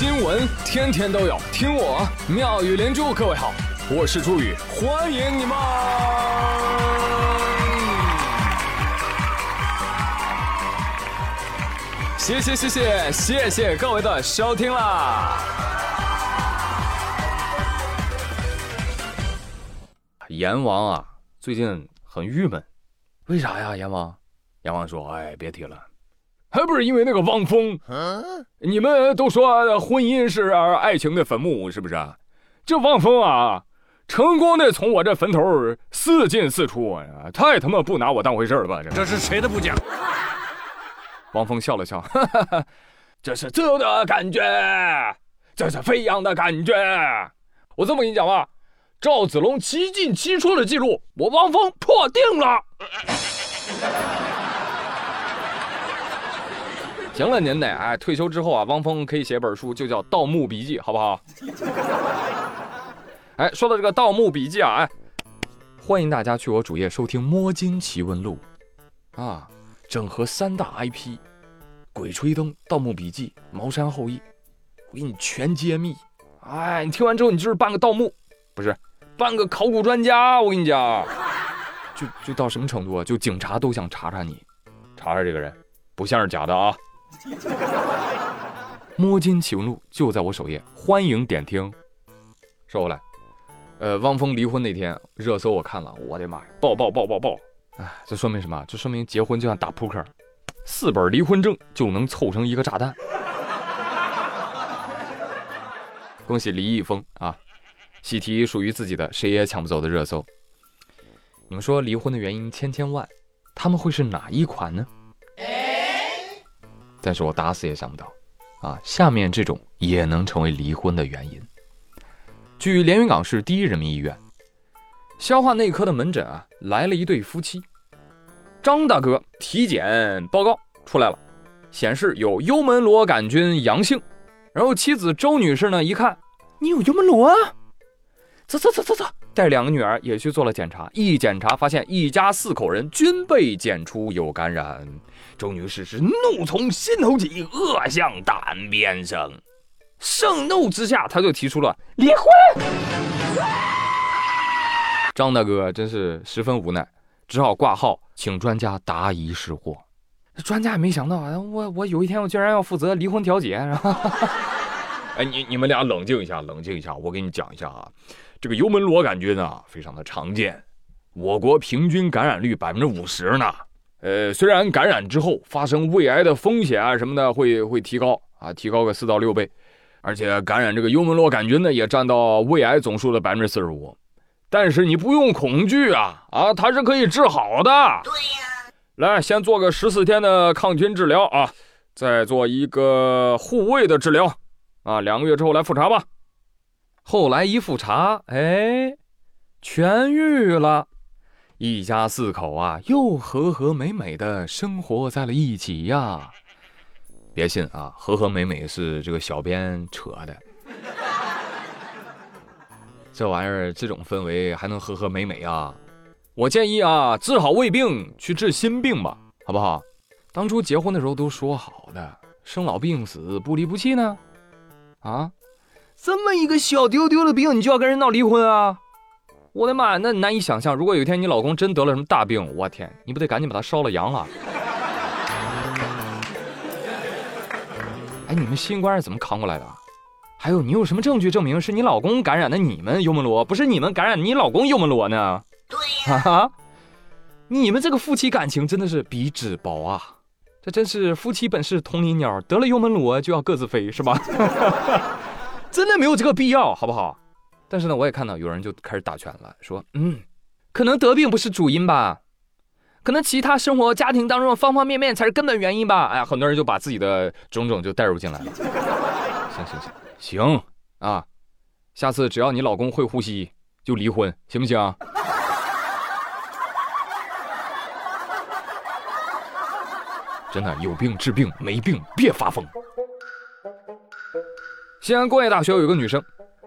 新闻天天都有，听我妙语连珠。各位好，我是朱宇，欢迎你们！谢谢谢谢谢谢各位的收听啦！阎王啊，最近很郁闷，为啥呀？阎王，阎王说：“哎，别提了。”还不是因为那个汪峰，你们都说婚姻是爱情的坟墓，是不是？这汪峰啊，成功的从我这坟头四进四出，太他妈不拿我当回事了吧？这是谁的不讲？汪峰笑了笑，哈哈哈，这是自由的感觉，这是飞扬的感觉。我这么跟你讲吧，赵子龙七进七出的记录，我汪峰破定了。行了，您得哎，退休之后啊，汪峰可以写本书，就叫《盗墓笔记》，好不好？哎，说到这个《盗墓笔记》啊，哎，欢迎大家去我主页收听《摸金奇闻录》啊，整合三大 IP，《鬼吹灯》《盗墓笔记》《茅山后裔》，我给你全揭秘。哎，你听完之后，你就是半个盗墓，不是半个考古专家。我跟你讲，就就到什么程度啊？就警察都想查查你，查查这个人，不像是假的啊。摸金奇闻录就在我首页，欢迎点听。说回来，呃，汪峰离婚那天热搜我看了，我的妈呀，爆爆爆爆爆！哎，这说明什么？这说明结婚就像打扑克，四本离婚证就能凑成一个炸弹。恭喜李易峰啊，喜提属于自己的谁也抢不走的热搜。你们说离婚的原因千千万，他们会是哪一款呢？但是我打死也想不到，啊，下面这种也能成为离婚的原因。据连云港市第一人民医院消化内科的门诊啊，来了一对夫妻。张大哥体检报告出来了，显示有幽门螺杆菌阳性。然后妻子周女士呢，一看你有幽门螺啊，走走走走走，带两个女儿也去做了检查。一检查发现一家四口人均被检出有感染。周女士是怒从心头起，恶向胆边生。盛怒之下，她就提出了离婚。张大哥真是十分无奈，只好挂号请专家答疑释惑。专家也没想到啊，我我有一天我居然要负责离婚调解。哎，你你们俩冷静一下，冷静一下，我给你讲一下啊。这个幽门螺杆菌啊，非常的常见，我国平均感染率百分之五十呢。呃，虽然感染之后发生胃癌的风险啊什么的会会提高啊，提高个四到六倍，而且感染这个幽门螺杆菌呢也占到胃癌总数的百分之四十五，但是你不用恐惧啊啊，它是可以治好的。对呀，来先做个十四天的抗菌治疗啊，再做一个护胃的治疗啊，两个月之后来复查吧。后来一复查，哎，痊愈了。一家四口啊，又和和美美的生活在了一起呀！别信啊，和和美美是这个小编扯的。这玩意儿这种氛围还能和和美美啊？我建议啊，治好胃病去治心病吧，好不好？当初结婚的时候都说好的，生老病死不离不弃呢。啊，这么一个小丢丢的病，你就要跟人闹离婚啊？我的妈，那难以想象。如果有一天你老公真得了什么大病，我天，你不得赶紧把他烧了阳啊？哎，你们新冠是怎么扛过来的？还有，你有什么证据证明是你老公感染的你们幽门螺，不是你们感染你老公幽门螺呢？对呀，你们这个夫妻感情真的是比纸薄啊！这真是夫妻本是同林鸟，得了幽门螺就要各自飞，是吧？真的没有这个必要，好不好？但是呢，我也看到有人就开始打拳了，说，嗯，可能得病不是主因吧，可能其他生活家庭当中的方方面面才是根本原因吧。哎呀，很多人就把自己的种种就带入进来了。行行行行啊，下次只要你老公会呼吸，就离婚，行不行？真的有病治病，没病别发疯。西安工业大学有一个女生。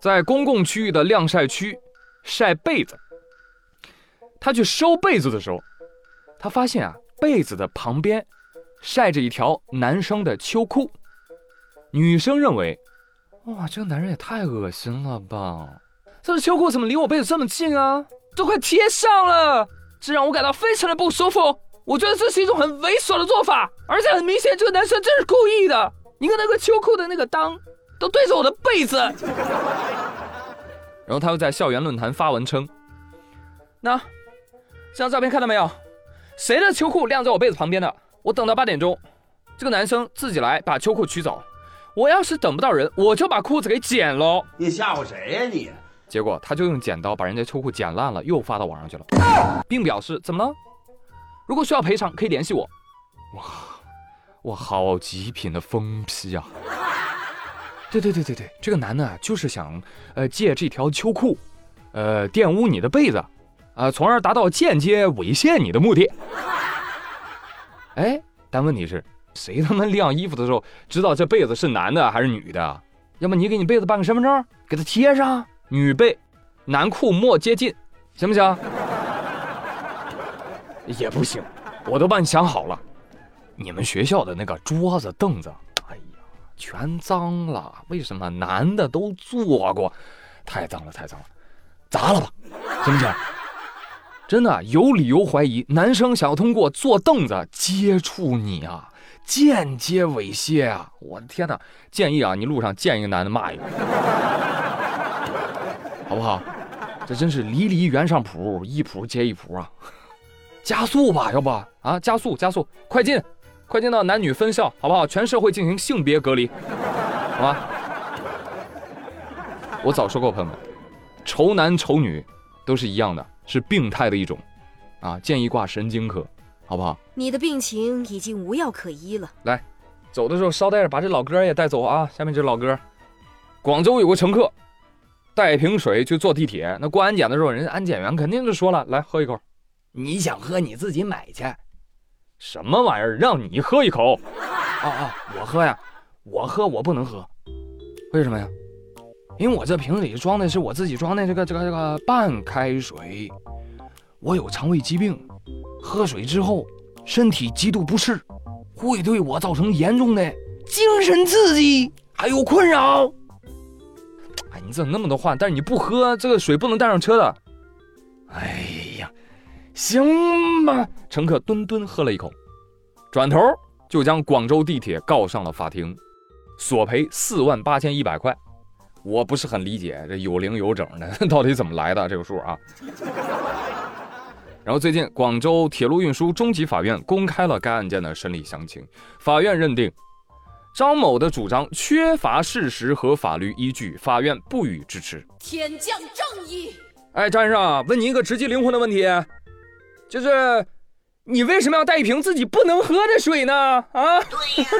在公共区域的晾晒区晒被子，她去收被子的时候，她发现啊，被子的旁边晒着一条男生的秋裤。女生认为哇，这个男人也太恶心了吧！这个秋裤怎么离我被子这么近啊？都快贴上了，这让我感到非常的不舒服。我觉得这是一种很猥琐的做法，而且很明显，这个男生真是故意的。你看那个秋裤的那个裆，都对着我的被子。然后他又在校园论坛发文称：“那这张照片看到没有？谁的秋裤晾在我被子旁边的？我等到八点钟，这个男生自己来把秋裤取走。我要是等不到人，我就把裤子给剪喽。你吓唬谁呀你？结果他就用剪刀把人家秋裤剪烂了，又发到网上去了，并表示怎么了？如果需要赔偿，可以联系我。哇，哇，好极品的疯批啊！对对对对对，这个男的啊就是想，呃，借这条秋裤，呃，玷污你的被子，啊，从而达到间接猥亵你的目的。哎，但问题是，谁他妈晾衣服的时候知道这被子是男的还是女的？要么你给你被子办个身份证，给他贴上，女被，男裤莫接近，行不行？也不行，我都帮你想好了，你们学校的那个桌子凳子。哎呀全脏了，为什么男的都坐过？太脏了，太脏了，砸了吧，行不行？真的有理由怀疑，男生想要通过坐凳子接触你啊，间接猥亵啊！我的天哪！建议啊，你路上见一个男的骂一个，好不好？这真是离离原上谱，一谱接一谱啊！加速吧，要不啊？加速，加速，快进！快进到男女分校，好不好？全社会进行性别隔离，好吧？我早说过，朋友们，丑男丑女都是一样的，是病态的一种，啊，建议挂神经科，好不好？你的病情已经无药可医了。来，走的时候捎带着把这老哥也带走啊。下面这老哥，广州有个乘客带瓶水去坐地铁，那过安检的时候，人家安检员肯定就说了，来喝一口，你想喝你自己买去。什么玩意儿？让你喝一口？啊啊！我喝呀，我喝我不能喝，为什么呀？因为我这瓶里装的是我自己装的这个这个这个半开水，我有肠胃疾病，喝水之后身体极度不适，会对我造成严重的精神刺激还有困扰。哎，你怎么那么多话？但是你不喝这个水不能带上车的。哎呀！行吧，乘客吨吨喝了一口，转头就将广州地铁告上了法庭，索赔四万八千一百块。我不是很理解这有零有整的到底怎么来的这个数啊。然后最近广州铁路运输中级法院公开了该案件的审理详情，法院认定张某的主张缺乏事实和法律依据，法院不予支持。天降正义！哎，张先生，问您一个直击灵魂的问题。就是，你为什么要带一瓶自己不能喝的水呢？啊？对呀。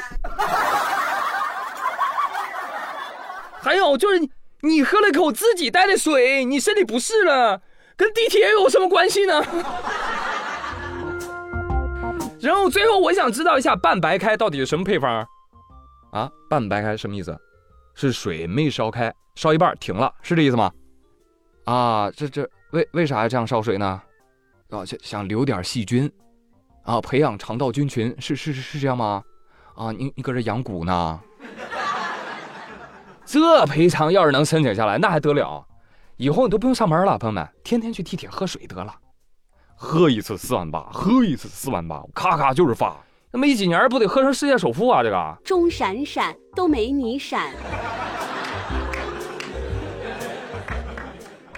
还有就是，你你喝了口自己带的水，你身体不适了，跟地铁有什么关系呢？然后最后我想知道一下，半白开到底是什么配方？啊，半白开什么意思？是水没烧开，烧一半停了，是这意思吗？啊，这这为为啥要这样烧水呢？啊，想想留点细菌，啊，培养肠道菌群，是是是是这样吗？啊，你你搁这养蛊呢？这赔偿要是能申请下来，那还得了？以后你都不用上班了，朋友们，天天去地铁喝水得了，喝一次四万八，喝一次四万八，咔咔就是发，那没几年不得喝成世界首富啊？这个钟闪闪都没你闪。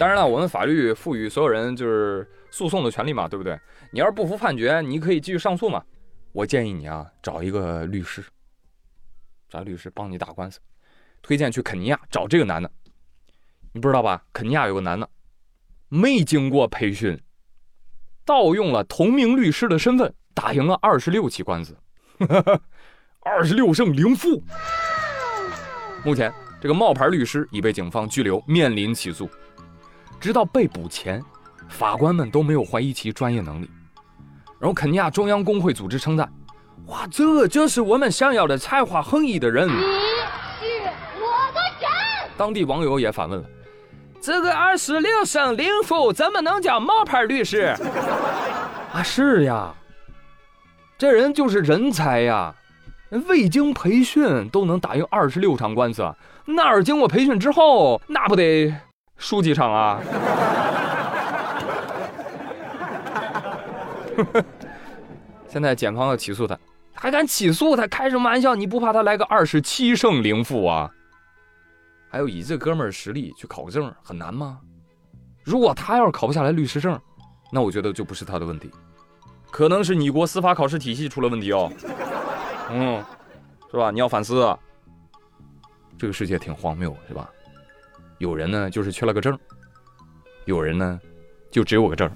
当然了，我们法律赋予所有人就是诉讼的权利嘛，对不对？你要是不服判决，你可以继续上诉嘛。我建议你啊，找一个律师，找律师帮你打官司。推荐去肯尼亚找这个男的，你不知道吧？肯尼亚有个男的，没经过培训，盗用了同名律师的身份，打赢了二十六起官司，二十六胜零负。目前，这个冒牌律师已被警方拘留，面临起诉。直到被捕前，法官们都没有怀疑其专业能力。然后，肯尼亚中央工会组织称赞：“哇，这就是我们想要的才华横溢的人。”你是我的神。当地网友也反问了：“这个二十六胜零负怎么能叫冒牌律师？” 啊，是呀，这人就是人才呀！未经培训都能打赢二十六场官司，那儿经过培训之后，那不得输几场啊？现在检方要起诉他，还敢起诉他？开什么玩笑？你不怕他来个二十七胜零负啊？还有以这哥们儿实力去考个证很难吗？如果他要是考不下来律师证，那我觉得就不是他的问题，可能是你国司法考试体系出了问题哦。嗯，是吧？你要反思。这个世界挺荒谬，是吧？有人呢就是缺了个证，有人呢就只有个证。